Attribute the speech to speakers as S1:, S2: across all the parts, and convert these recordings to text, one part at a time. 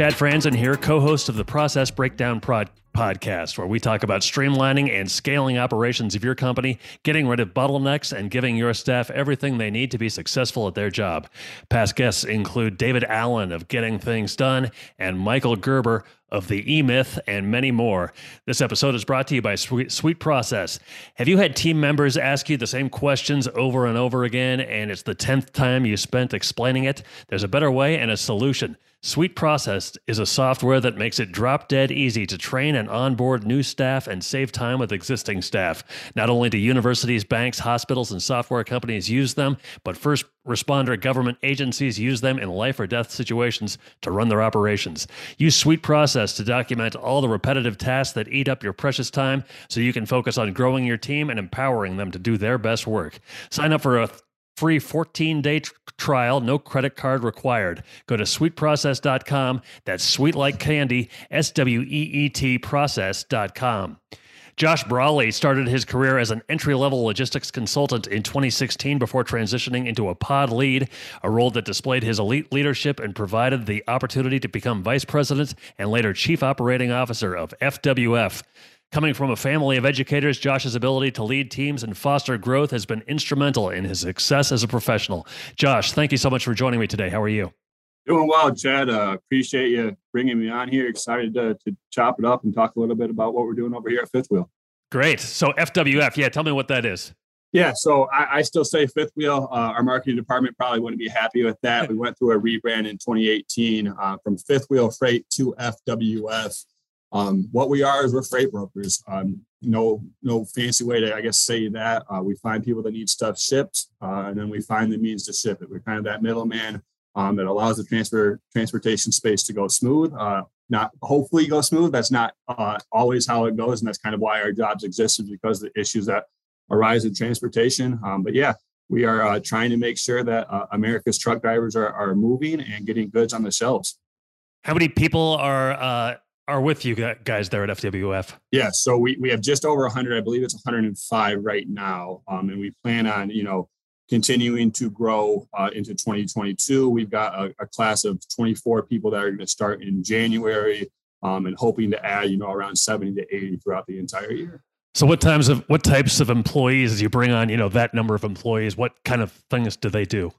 S1: Chad Franzen here, co host of the Process Breakdown Prod- podcast, where we talk about streamlining and scaling operations of your company, getting rid of bottlenecks, and giving your staff everything they need to be successful at their job. Past guests include David Allen of Getting Things Done and Michael Gerber of the E Myth and many more. This episode is brought to you by Sweet, Sweet Process. Have you had team members ask you the same questions over and over again, and it's the 10th time you spent explaining it? There's a better way and a solution. Sweet Process is a software that makes it drop dead easy to train and onboard new staff and save time with existing staff. Not only do universities, banks, hospitals, and software companies use them, but first responder government agencies use them in life or death situations to run their operations. Use Sweet Process to document all the repetitive tasks that eat up your precious time so you can focus on growing your team and empowering them to do their best work. Sign up for a free 14 day t- trial, no credit card required. Go to sweetprocess.com. That's sweet like candy, S W E E T process.com. Josh Brawley started his career as an entry level logistics consultant in 2016 before transitioning into a pod lead, a role that displayed his elite leadership and provided the opportunity to become vice president and later chief operating officer of FWF. Coming from a family of educators, Josh's ability to lead teams and foster growth has been instrumental in his success as a professional. Josh, thank you so much for joining me today. How are you?
S2: Doing well, Chad. Uh, appreciate you bringing me on here. Excited to, to chop it up and talk a little bit about what we're doing over here at Fifth Wheel.
S1: Great. So FWF, yeah, tell me what that is.
S2: Yeah, so I, I still say Fifth Wheel. Uh, our marketing department probably wouldn't be happy with that. We went through a rebrand in 2018 uh, from Fifth Wheel Freight to FWF. Um, what we are is we're freight brokers. Um, no, no fancy way to, I guess, say that. Uh, we find people that need stuff shipped, uh, and then we find the means to ship it. We're kind of that middleman um, that allows the transfer transportation space to go smooth. Uh, not hopefully go smooth. That's not uh, always how it goes, and that's kind of why our jobs exist is because of the issues that arise in transportation. Um, but yeah, we are uh, trying to make sure that uh, America's truck drivers are, are moving and getting goods on the shelves.
S1: How many people are are with you guys there at FWF?
S2: Yeah, so we, we have just over 100. I believe it's 105 right now, um, and we plan on you know continuing to grow uh, into 2022. We've got a, a, class of 24 people that are going to start in January, um, and hoping to add you know around 70 to 80 throughout the entire year.
S1: So, what times of what types of employees as you bring on? You know that number of employees. What kind of things do they do?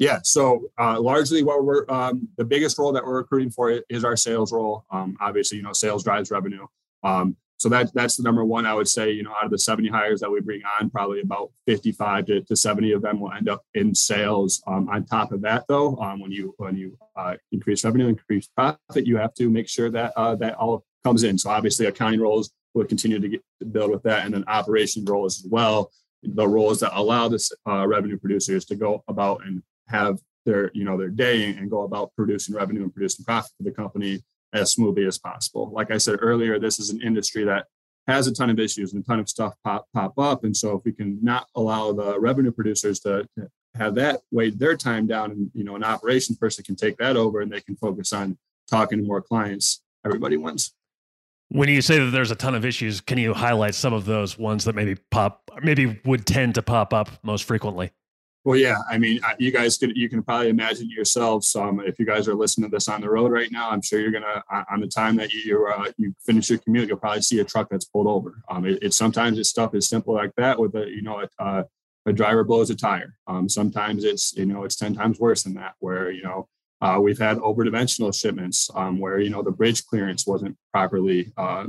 S2: Yeah, so uh, largely what we're um, the biggest role that we're recruiting for is our sales role. Um, obviously, you know, sales drives revenue. Um, so that that's the number one I would say. You know, out of the 70 hires that we bring on, probably about 55 to, to 70 of them will end up in sales. Um, on top of that, though, um, when you when you uh, increase revenue, increase profit, you have to make sure that uh, that all comes in. So obviously, accounting roles will continue to, get, to build with that, and then operation roles as well. The roles that allow this uh, revenue producers to go about and have their you know their day and go about producing revenue and producing profit for the company as smoothly as possible. Like I said earlier, this is an industry that has a ton of issues and a ton of stuff pop pop up, and so if we can not allow the revenue producers to, to have that weigh their time down, and you know an operations person can take that over and they can focus on talking to more clients, everybody wins.
S1: When you say that there's a ton of issues, can you highlight some of those ones that maybe pop, maybe would tend to pop up most frequently?
S2: Well, yeah. I mean, you guys could you can probably imagine yourselves. Um, if you guys are listening to this on the road right now, I'm sure you're gonna on the time that you uh, you finish your commute, you'll probably see a truck that's pulled over. Um, it, it sometimes it's stuff as simple like that with a you know a, uh, a driver blows a tire. Um, sometimes it's you know it's ten times worse than that, where you know uh, we've had over-dimensional shipments um, where you know the bridge clearance wasn't properly uh,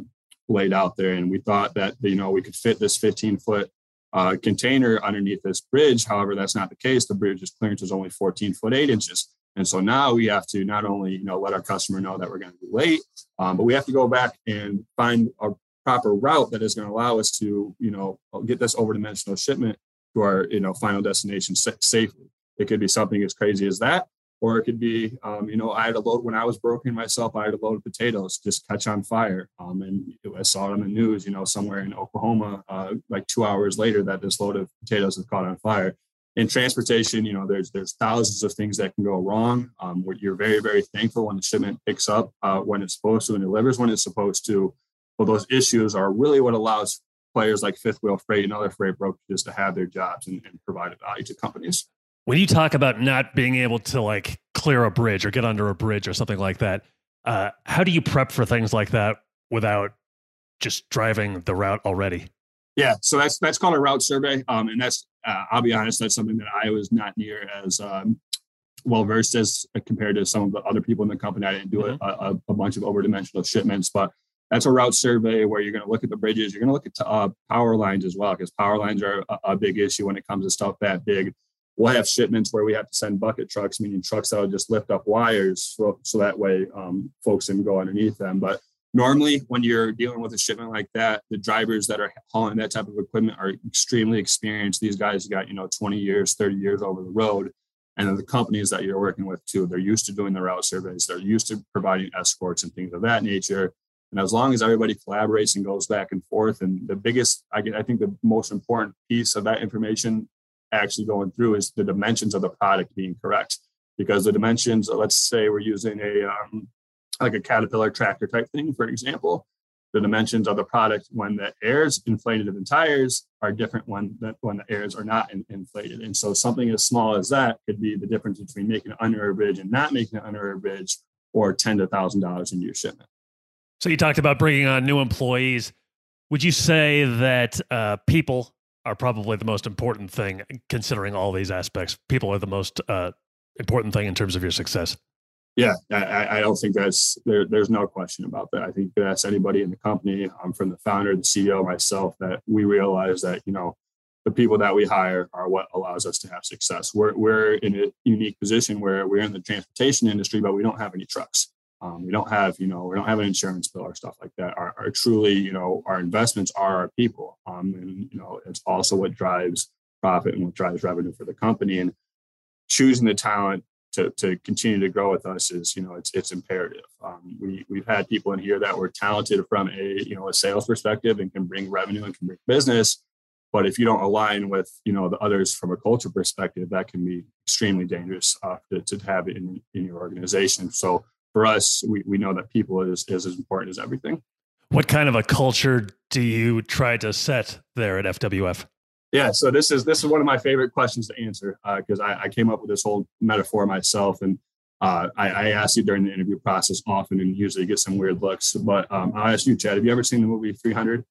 S2: laid out there, and we thought that you know we could fit this 15 foot uh, container underneath this bridge. However, that's not the case. The bridge's clearance is only 14 foot 8 inches. And so now we have to not only you know let our customer know that we're going to be late, um, but we have to go back and find a proper route that is going to allow us to you know get this over dimensional shipment to our you know final destination safely. It could be something as crazy as that, or it could be, um, you know, I had a load when I was broken myself. I had a load of potatoes just catch on fire, um, and I saw it on the news, you know, somewhere in Oklahoma, uh, like two hours later, that this load of potatoes has caught on fire. In transportation, you know, there's there's thousands of things that can go wrong. Um, you're very very thankful when the shipment picks up uh, when it's supposed to and delivers when it's supposed to. Well, those issues are really what allows players like Fifth Wheel Freight and other freight brokerages to have their jobs and, and provide value to companies
S1: when you talk about not being able to like clear a bridge or get under a bridge or something like that, uh, how do you prep for things like that without just driving the route already?
S2: Yeah, so that's that's called a route survey, um, and that's uh, I'll be honest, that's something that I was not near as um, well versed as compared to some of the other people in the company. I didn't do mm-hmm. a, a, a, bunch of overdimensional shipments, but that's a route survey where you're going to look at the bridges. You're going to look at uh, power lines as well, because power lines are a, a, big issue when it comes to stuff that big we'll have shipments where we have to send bucket trucks, meaning trucks that will just lift up wires so, so that way um, folks can go underneath them. But normally, when you're dealing with a shipment like that, the drivers that are hauling that type of equipment are extremely experienced. These guys got, you know, 20 years, 30 years over the road. And then the companies that you're working with too, they're used to doing the route surveys, they're used to providing escorts and things of that nature. And as long as everybody collaborates and goes back and forth, and the biggest, I, I think the most important piece of that information actually going through is the dimensions of the product being correct. Because the dimensions, let's say we're using a um, like a caterpillar tractor type thing, for example, the dimensions of the product when the airs inflated in tires are different when the, when the airs are not in, inflated. And so something as small as that could be the difference between making an under bridge and not making an under bridge or ten to thousand dollars in your shipment.
S1: So you talked about bringing on new employees. Would you say that uh, people are probably the most important thing considering all these aspects. People are the most uh, important thing in terms of your success.
S2: Yeah, I, I don't think that's there, there's no question about that. I think that's anybody in the company, um, from the founder, the CEO, myself, that we realize that you know the people that we hire are what allows us to have success. We're we're in a unique position where we're in the transportation industry, but we don't have any trucks. Um, we don't have, you know, we don't have an insurance bill or stuff like that. Our, our truly, you know, our investments are our people. Um, and, you know, it's also what drives profit and what drives revenue for the company. And choosing the talent to, to continue to grow with us is, you know, it's, it's imperative. Um, we, we've had people in here that were talented from a, you know, a sales perspective and can bring revenue and can bring business. But if you don't align with, you know, the others from a culture perspective, that can be extremely dangerous uh, to, to have in, in your organization. So for us, we, we know that people is, is as important as everything.
S1: What kind of a culture do you try to set there at FWF?
S2: Yeah, so this is this is one of my favorite questions to answer because uh, I, I, came up with this whole metaphor myself, and uh, I, I ask you during the interview process often, and usually get some weird looks. But um, I'll ask you, Chad, have you ever seen the movie 300?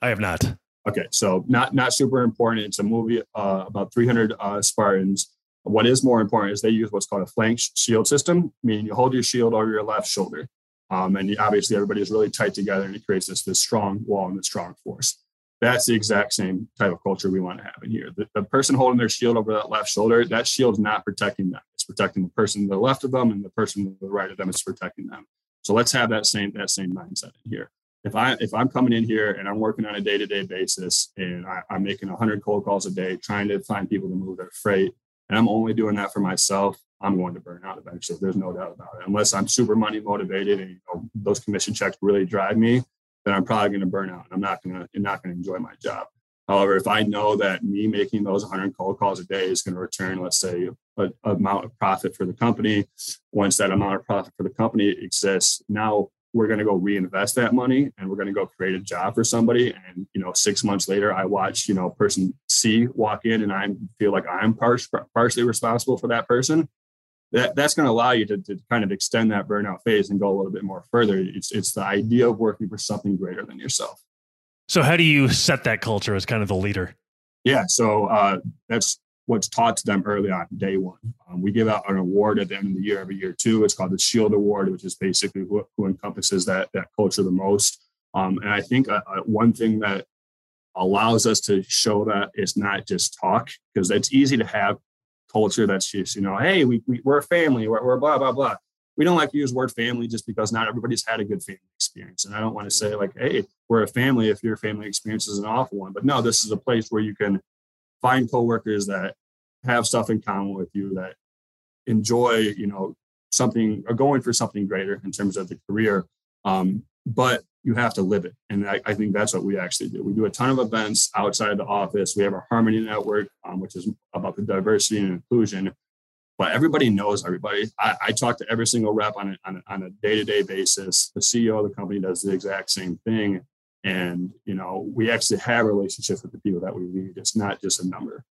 S1: I have not.
S2: Okay, so not not super important. It's a movie uh, about 300 uh, Spartans what is more important is they use what's called a flank shield system, meaning you hold your shield over your left shoulder. Um, and obviously everybody is really tight together and it creates this, this strong wall and this strong force. That's the exact same type of culture we want to have in here. The, the person holding their shield over that left shoulder, that shield's not protecting them. It's protecting the person to the left of them and the person to the right of them is protecting them. So let's have that same that same mindset in here. If I if I'm coming in here and I'm working on a day to day basis and I, I'm making 100 cold calls a day, trying to find people to move their freight, and I'm only doing that for myself, I'm going to burn out eventually. There's no doubt about it. Unless I'm super money motivated and you know, those commission checks really drive me, then I'm probably going to burn out. And I'm not going to not going to enjoy my job. However, if I know that me making those 100 cold calls a day is going to return, let's say, a amount of profit for the company, once that amount of profit for the company exists, now we're going to go reinvest that money and we're going to go create a job for somebody. And you know six months later i watch you know person c walk in and i feel like i'm par- partially responsible for that person. That that's going to allow you to, to kind of extend that burnout phase and go a little bit more further. It's it's the idea of working for something greater than yourself.
S1: So how do you set that culture as kind of the leader?
S2: Yeah so uh, that's what's taught to them early on, day one. Um, we give out an award at the end of the year every year too. It's called the Shield Award, which is basically who, who encompasses that that culture the most. Um, and I think uh, uh, one thing that allows us to show that it's not just talk, because it's easy to have culture that's just you know, hey, we, we are a family, we're, we're blah blah blah. We don't like to use word family just because not everybody's had a good family experience. And I don't want to say like, hey, we're a family if your family experience is an awful one. But no, this is a place where you can find coworkers that have stuff in common with you that enjoy, you know, something or going for something greater in terms of the career. Um, but you have to live it. And I, I, think that's what we actually do. We do a ton of events outside the office. We have our Harmony Network, um, which is about the diversity and inclusion. But everybody knows everybody. I, I talk to every single rep on a, on a, on a day-to-day basis. The CEO of the company does the exact same thing. And, you know, we actually have relationships with the people that we lead. It's not just a number.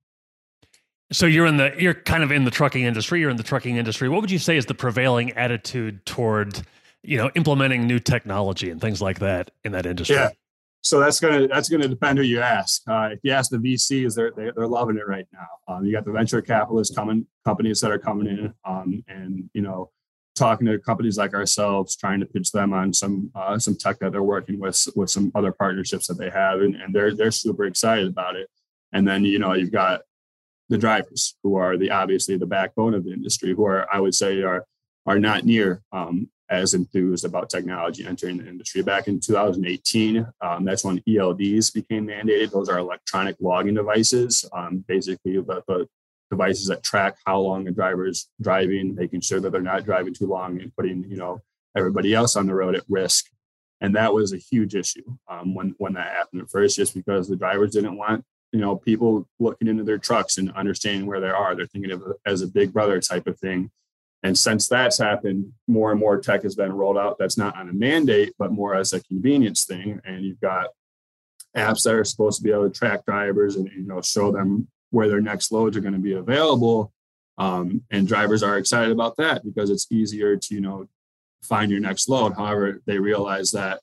S1: So you're in the you're kind of in the trucking industry. You're in the trucking industry. What would you say is the prevailing attitude toward you know implementing new technology and things like that in that industry?
S2: Yeah. So that's gonna that's gonna depend who you ask. Uh, if you ask the VCs, they're they, are they are loving it right now. Um, you got the venture capitalists coming, companies that are coming in, um, and you know, talking to companies like ourselves, trying to pitch them on some uh, some tech that they're working with with some other partnerships that they have, and, and they're they're super excited about it. And then you know you've got the drivers who are the obviously the backbone of the industry, who are I would say are are not near um, as enthused about technology entering the industry. Back in 2018, um, that's when ELDs became mandated. Those are electronic logging devices, um, basically the, the, devices that track how long a driver is driving, making sure that they're not driving too long and putting you know everybody else on the road at risk. And that was a huge issue um, when when that happened at first, just because the drivers didn't want you know people looking into their trucks and understanding where they are. They're thinking of it as a big brother type of thing and since that's happened, more and more tech has been rolled out that's not on a mandate, but more as a convenience thing. And you've got apps that are supposed to be able to track drivers and you know show them where their next loads are going to be available. Um, and drivers are excited about that because it's easier to you know find your next load. However, they realize that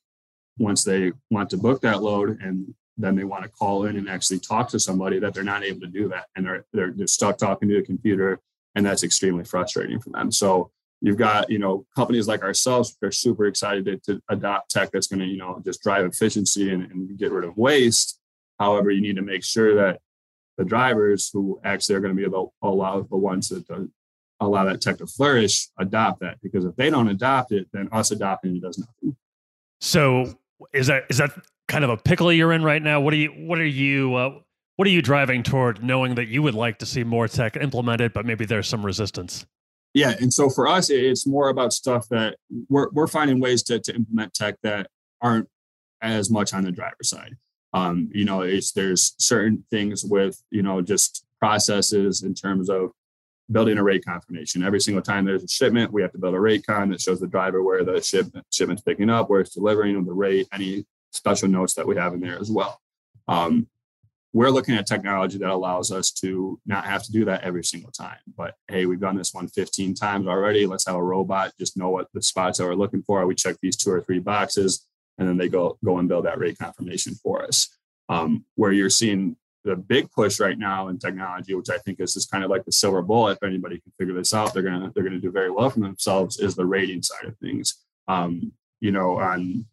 S2: once they want to book that load and then they want to call in and actually talk to somebody that they're not able to do that and they're they're, they're stuck talking to a computer and that's extremely frustrating for them. So you've got you know companies like ourselves they're super excited to, to adopt tech that's going to you know just drive efficiency and, and, get rid of waste however you need to make sure that the drivers who actually are going to be able to allow the ones that allow that tech to flourish adopt that because if they don't adopt it then us adopting it does nothing
S1: so is that is that kind of a pickle you're in right now what are you what are you uh, what are you driving toward knowing that you would like to see more tech implemented, but maybe there's some resistance?
S2: Yeah. And so for us, it's more about stuff that we're, we're finding ways to, to implement tech that aren't as much on the driver side. Um, you know, there's certain things with, you know, just processes in terms of building a rate confirmation. Every single time there's a shipment, we have to build a rate con that shows the driver where the shipment shipment's picking up, where it's delivering, the rate, any special notes that we have in there as well. Um, we're looking at technology that allows us to not have to do that every single time. But hey, we've done this one 15 times already. Let's have a robot just know what the spots that we're looking for. We check these two or three boxes, and then they go go and build that rate confirmation for us. Um, where you're seeing the big push right now in technology, which I think is just kind of like the silver bullet. If anybody can figure this out, they're gonna they're gonna do very well for themselves. Is the rating side of things. Um, you know, on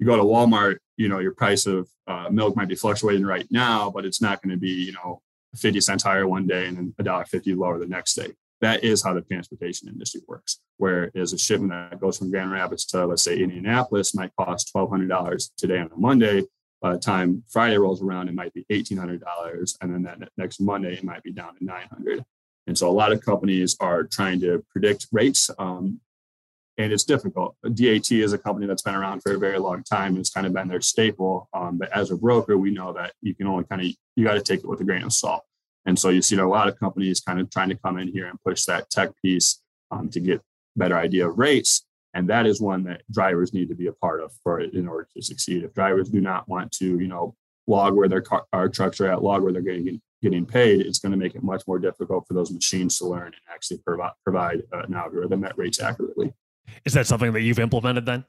S2: you go to Walmart, you know, your price of uh, milk might be fluctuating right now, but it's not going to be, you know, 50 cents higher one day and then a dollar 50 lower the next day. That is how the transportation industry works. Whereas a shipment that goes from Grand Rapids to, let's say, Indianapolis might cost $1,200 today on a Monday. By the time Friday rolls around, it might be $1,800. And then that next Monday, it might be down to 900 And so a lot of companies are trying to predict rates um, and it's difficult. DAT is a company that's been around for a very long time. And it's kind of been their staple. Um, but as a broker, we know that you can only kind of you got to take it with a grain of salt. And so you see a lot of companies kind of trying to come in here and push that tech piece um, to get better idea of rates. And that is one that drivers need to be a part of for in order to succeed. If drivers do not want to, you know, log where their car, our trucks are at, log where they're getting getting paid, it's going to make it much more difficult for those machines to learn and actually provide provide an algorithm that rates accurately.
S1: Is that something that you've implemented then?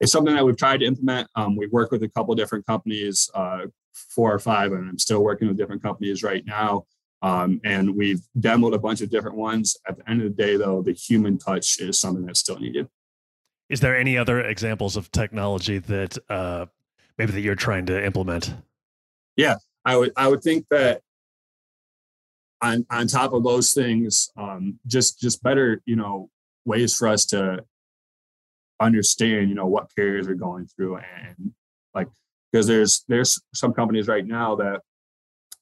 S2: It's something that we've tried to implement. Um, we've worked with a couple different companies, uh, four or five, and I'm still working with different companies right now. Um, and we've demoed a bunch of different ones. At the end of the day, though, the human touch is something that's still needed.
S1: Is there any other examples of technology that uh, maybe that you're trying to implement?
S2: Yeah, I would. I would think that on on top of those things, um, just just better, you know, ways for us to understand, you know, what carriers are going through and like because there's there's some companies right now that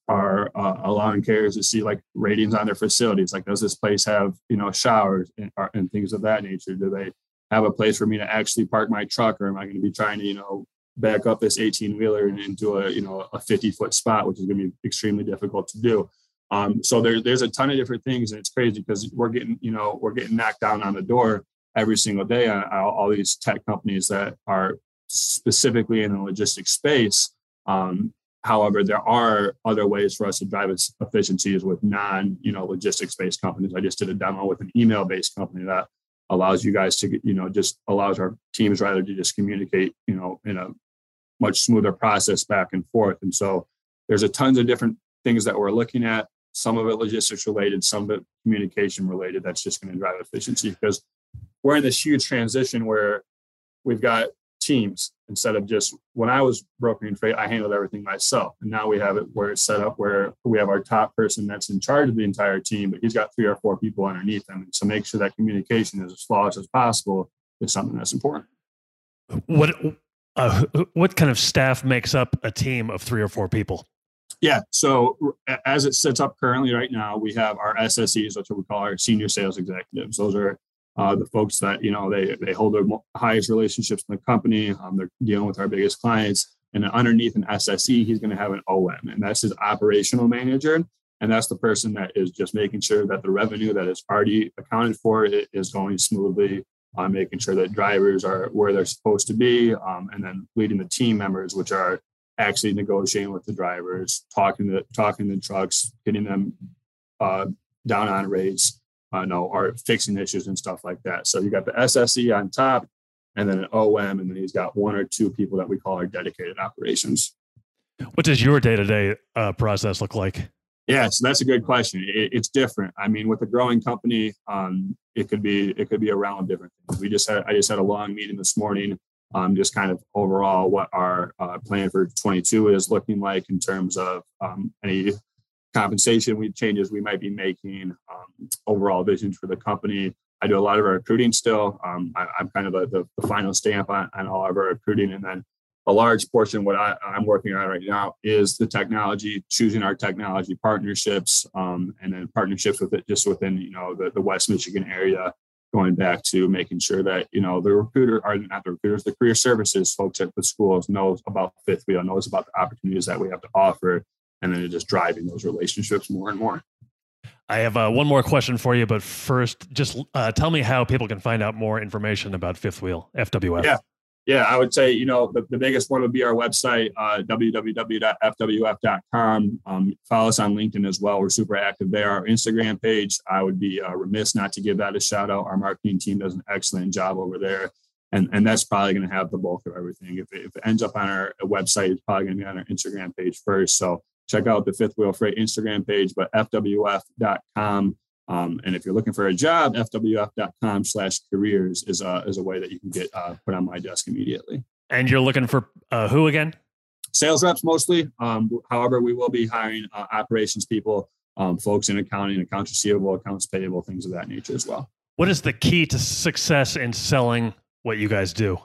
S2: are uh, allowing carriers to see like ratings on their facilities. Like, does this place have you know showers and, and things of that nature? Do they have a place for me to actually park my truck, or am I going to be trying to you know back up this 18 wheeler into a you know a 50 foot spot, which is going to be extremely difficult to do. Um, so there, there's a ton of different things, and it's crazy because we're getting you know we're getting knocked down on the door every single day on all, all these tech companies that are specifically in the logistics space. Um, However, there are other ways for us to drive efficiencies with non, you know, logistics based companies. I just did a demo with an email based company that allows you guys to, you know, just allows our teams rather to just communicate, you know, in a much smoother process back and forth. And so there's a tons of different things that we're looking at. Some of it logistics related, some of it communication related. That's just going to drive efficiency because we're in this huge transition where we've got teams instead of just when I was brokering freight, I handled everything myself. And now we have it where it's set up where we have our top person that's in charge of the entire team, but he's got three or four people underneath him. So make sure that communication is as flawless as possible is something that's important.
S1: What uh, what kind of staff makes up a team of three or four people?
S2: Yeah. So as it sits up currently right now, we have our SSEs, which we call our senior sales executives. Those are uh, the folks that you know they they hold the highest relationships in the company. Um, they're dealing with our biggest clients, and underneath an SSE, he's going to have an OM, and that's his operational manager, and that's the person that is just making sure that the revenue that is already accounted for is going smoothly. Uh, making sure that drivers are where they're supposed to be, um, and then leading the team members, which are actually negotiating with the drivers, talking to talking to trucks, getting them uh, down on rates, uh, know, are fixing issues and stuff like that. So you got the SSE on top, and then an OM, and then he's got one or two people that we call our dedicated operations.
S1: What does your day to day process look like?
S2: Yeah, so that's a good question. It, it's different. I mean, with a growing company, um, it could be it could be around different things. We just had I just had a long meeting this morning, um, just kind of overall what our uh, plan for 22 is looking like in terms of um, any compensation we changes we might be making, um, overall visions for the company. I do a lot of our recruiting still. Um, I, am kind of a, the, the, final stamp on, on, all of our recruiting, and then a large portion what I, am working on right now is the technology, choosing our technology partnerships, um, and then partnerships with it just within you know the, the West Michigan area. Going back to making sure that you know the recruiter are not the recruiters, the career services folks at the schools knows about Fifth Wheel, knows about the opportunities that we have to offer, and then just driving those relationships more and more.
S1: I have uh, one more question for you, but first, just uh, tell me how people can find out more information about Fifth Wheel FWF.
S2: Yeah, yeah, I would say you know the, the biggest one would be our website uh, www.fwf.com. Um, follow us on LinkedIn as well. We're super active there. Our Instagram page, I would be uh, remiss not to give that a shout out. Our marketing team does an excellent job over there. And, and that's probably going to have the bulk of everything. If it, if it ends up on our website, it's probably going to be on our Instagram page first. So check out the Fifth Wheel Freight Instagram page, but fwf.com. Um, and if you're looking for a job, fwf.com slash careers is a, is a way that you can get uh, put on my desk immediately.
S1: And you're looking for uh, who again?
S2: Sales reps mostly. Um, however, we will be hiring uh, operations people, um, folks in accounting, accounts receivable, accounts payable, things of that nature as well.
S1: What is the key to success in selling what you guys do?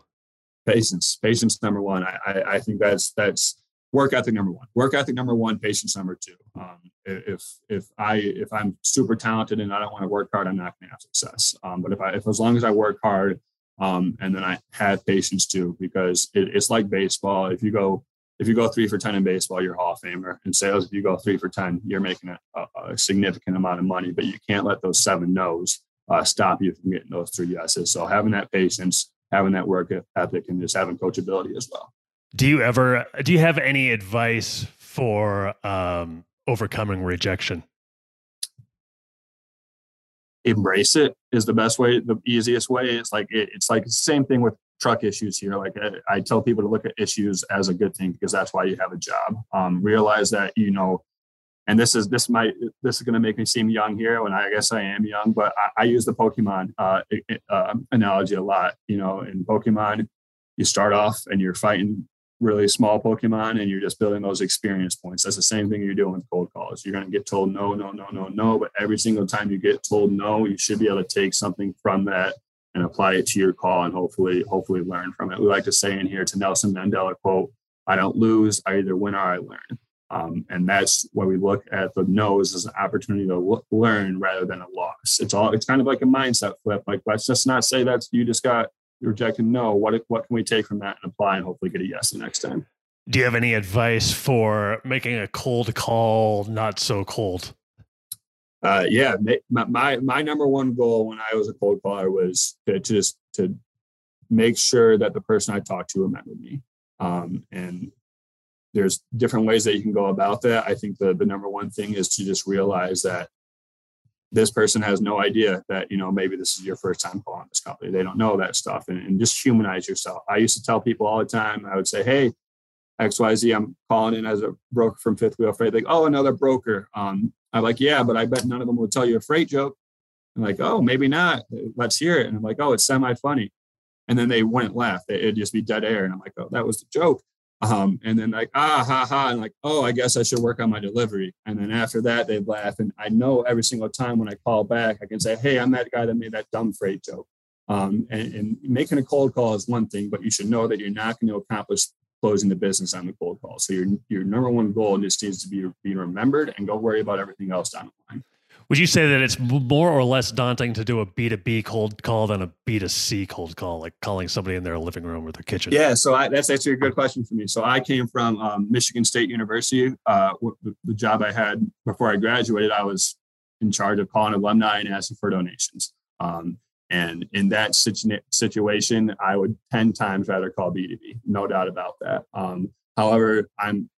S2: Patience. Patience number one. I, I, I think that's that's work ethic number one. Work ethic number one patience number two. Um, if if i if i'm super talented and i don't want to work hard i'm not going to have success. Um, but if i if as long as i work hard um, and then i have patience too because it, it's like baseball. If you go if you go three for 10 in baseball you're hall of famer. In sales if you go three for 10 you're making a, a significant amount of money but you can't let those seven no's uh, stop you from getting those three yeses. So having that patience having that work ethic and just having coachability as well
S1: do you ever do you have any advice for um, overcoming rejection?
S2: Embrace it is the best way, the easiest way. It's like it, it's like the same thing with truck issues here. Like I, I, tell people to look at issues as a good thing because that's why you have a job. Um, realize that you know, and this is this might this is going to make me seem young here, and I guess I am young, but I, I use the Pokemon uh, uh, analogy a lot. You know, in Pokemon, you start off and you're fighting really small Pokemon and you're just building those experience points. That's the same thing you're doing with cold calls. You're going to get told no, no, no, no, no. But every single time you get told no, you should be able to take something from that and apply it to your call and hopefully, hopefully learn from it. We like to say in here to Nelson Mandela quote, I don't lose, I either win or I learn. Um, and that's why we look at the no's as an opportunity to learn rather than a loss. It's all it's kind of like a mindset flip. Like let's just not say that you just got rejected no. What what can we take from that and apply and hopefully get a yes the next time?
S1: Do you have any advice for making a cold call not so cold?
S2: Uh, yeah, my, my my number one goal when I was a cold caller was to, to just to make sure that the person I talked to remembered me. Um, and there's different ways that you can go about that. I think the the number one thing is to just realize that this person has no idea that you know maybe this is your first time calling this company. They don't know that stuff, and, and just humanize yourself. I used to tell people all the time. I would say, "Hey, XYZ, I'm calling in as a broker from Fifth Wheel Freight." Like, "Oh, another broker." Um, I'm like, "Yeah, but I bet none of them will tell you a freight joke." I'm like, "Oh, maybe not. Let's hear it." And I'm like, "Oh, it's semi funny," and then they wouldn't laugh. It'd just be dead air, and I'm like, "Oh, that was the joke." Um, and then like, ah, ha, ha, and like, oh, I guess I should work on my delivery. And then after that, they laugh. And I know every single time when I call back, I can say, hey, I'm that guy that made that dumb freight joke. Um, and, and, making a cold call is one thing, but you should know that you're not going to accomplish closing the business on the cold call. So your your number one goal just needs to be being remembered, and go worry about everything else down the line.
S1: Would you say that it's more or less daunting to do a B2B cold call than a B2C cold call, like calling somebody in their living room or their kitchen?
S2: Yeah, so I, that's actually a good question for me. So I came from um, Michigan State University. Uh, the, the job I had before I graduated, I was in charge of calling alumni and asking for donations. Um, and in that situ- situation, I would 10 times rather call B2B, no doubt about that. Um, however, I'm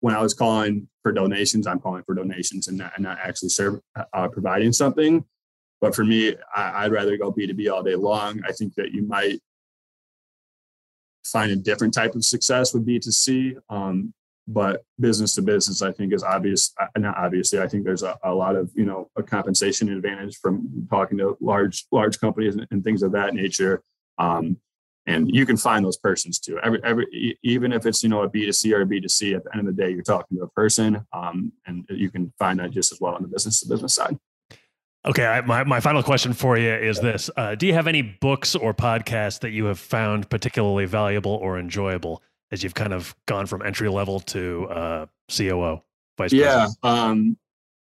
S2: when I was calling for donations, I'm calling for donations and not, and not actually serve, uh, providing something. But for me, I, would rather go B2B all day long. I think that you might find a different type of success with B2C. Um, but business to business, I think is obvious. Uh, not obviously, I think there's a, a, lot of, you know, a compensation advantage from talking to large, large companies and, and things of that nature. Um, and you can find those persons too. Every, every even if it's you know a b2c or a b2c at the end of the day you're talking to a person um, and you can find that just as well on the business to business side.
S1: Okay I, my, my final question for you is this. Uh, do you have any books or podcasts that you have found particularly valuable or enjoyable as you've kind of gone from entry level to uh, coo
S2: vice president? yeah um,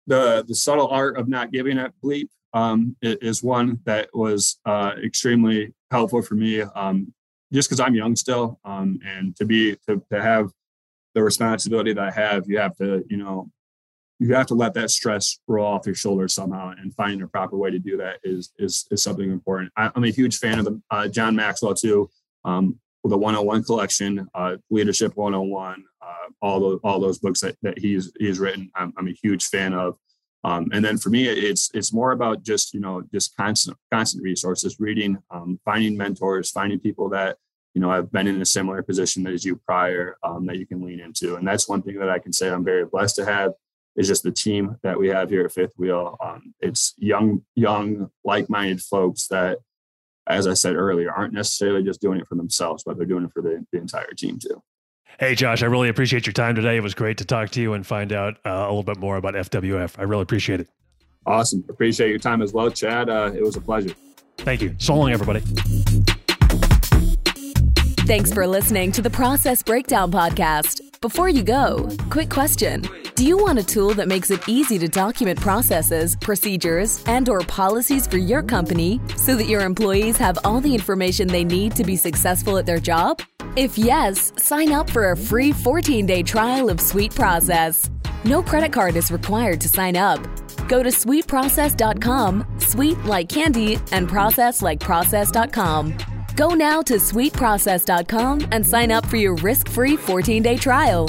S2: the the subtle art of not giving a bleep um, is one that was uh, extremely helpful for me, um, just because I'm young still, um, and to be to, to have the responsibility that I have, you have to you know you have to let that stress roll off your shoulders somehow, and finding a proper way to do that is is is something important. I, am a huge fan of the uh, John Maxwell too. Um, the 101 collection, uh, Leadership 101, uh, all those all those books that, that he's he's written. I'm, I'm a huge fan of. Um, and then for me, it's it's more about just you know just constant constant resources, reading, um, finding mentors, finding people that you know have been in a similar position as you prior um, that you can lean into. And that's one thing that I can say I'm very blessed to have is just the team that we have here at Fifth Wheel. Um, it's young, young, like-minded folks that, as I said earlier, aren't necessarily just doing it for themselves, but they're doing it for the, the entire team too.
S1: Hey, Josh, I really appreciate your time today. It was great to talk to you and find out uh, a little bit more about FWF. I really appreciate it.
S2: Awesome. Appreciate your time as well, Chad. Uh, it was a pleasure.
S1: Thank you. So long, everybody.
S3: Thanks for listening to the Process Breakdown Podcast. Before you go, quick question. Do you want a tool that makes it easy to document processes, procedures, and or policies for your company so that your employees have all the information they need to be successful at their job? If yes, sign up for a free 14-day trial of Sweet Process. No credit card is required to sign up. Go to sweetprocess.com, sweet like candy, and process like process.com. Go now to sweetprocess.com and sign up for your risk-free 14-day trial.